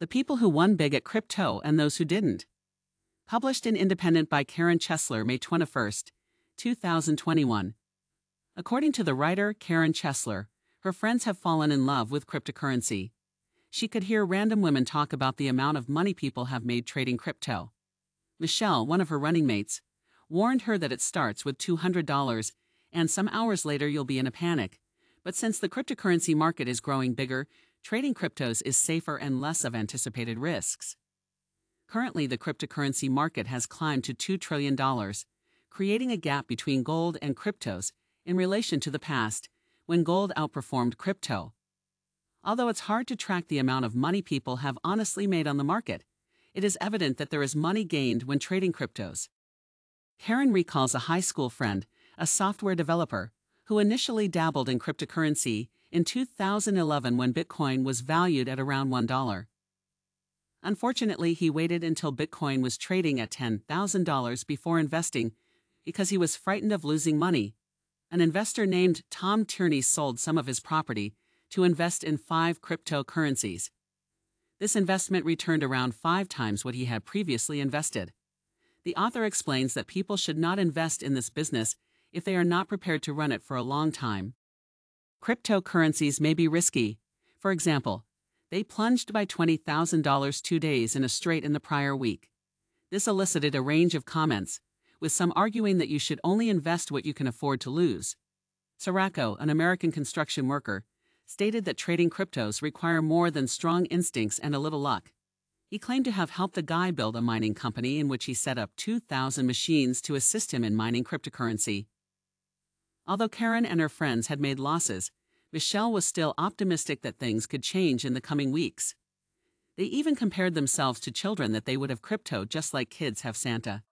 The People Who Won Big at Crypto and Those Who Didn't. Published in Independent by Karen Chesler, May 21, 2021. According to the writer Karen Chesler, her friends have fallen in love with cryptocurrency. She could hear random women talk about the amount of money people have made trading crypto. Michelle, one of her running mates, warned her that it starts with $200 and some hours later you'll be in a panic. But since the cryptocurrency market is growing bigger, trading cryptos is safer and less of anticipated risks. Currently, the cryptocurrency market has climbed to $2 trillion, creating a gap between gold and cryptos in relation to the past, when gold outperformed crypto. Although it's hard to track the amount of money people have honestly made on the market, it is evident that there is money gained when trading cryptos. Karen recalls a high school friend, a software developer, who initially dabbled in cryptocurrency in 2011 when Bitcoin was valued at around $1. Unfortunately, he waited until Bitcoin was trading at $10,000 before investing because he was frightened of losing money. An investor named Tom Tierney sold some of his property to invest in five cryptocurrencies. This investment returned around five times what he had previously invested. The author explains that people should not invest in this business if they are not prepared to run it for a long time. Cryptocurrencies may be risky. For example, they plunged by $20,000 two days in a straight in the prior week. This elicited a range of comments, with some arguing that you should only invest what you can afford to lose. Sirocco, an American construction worker, stated that trading cryptos require more than strong instincts and a little luck. He claimed to have helped a guy build a mining company in which he set up 2,000 machines to assist him in mining cryptocurrency. Although Karen and her friends had made losses, Michelle was still optimistic that things could change in the coming weeks. They even compared themselves to children that they would have crypto just like kids have Santa.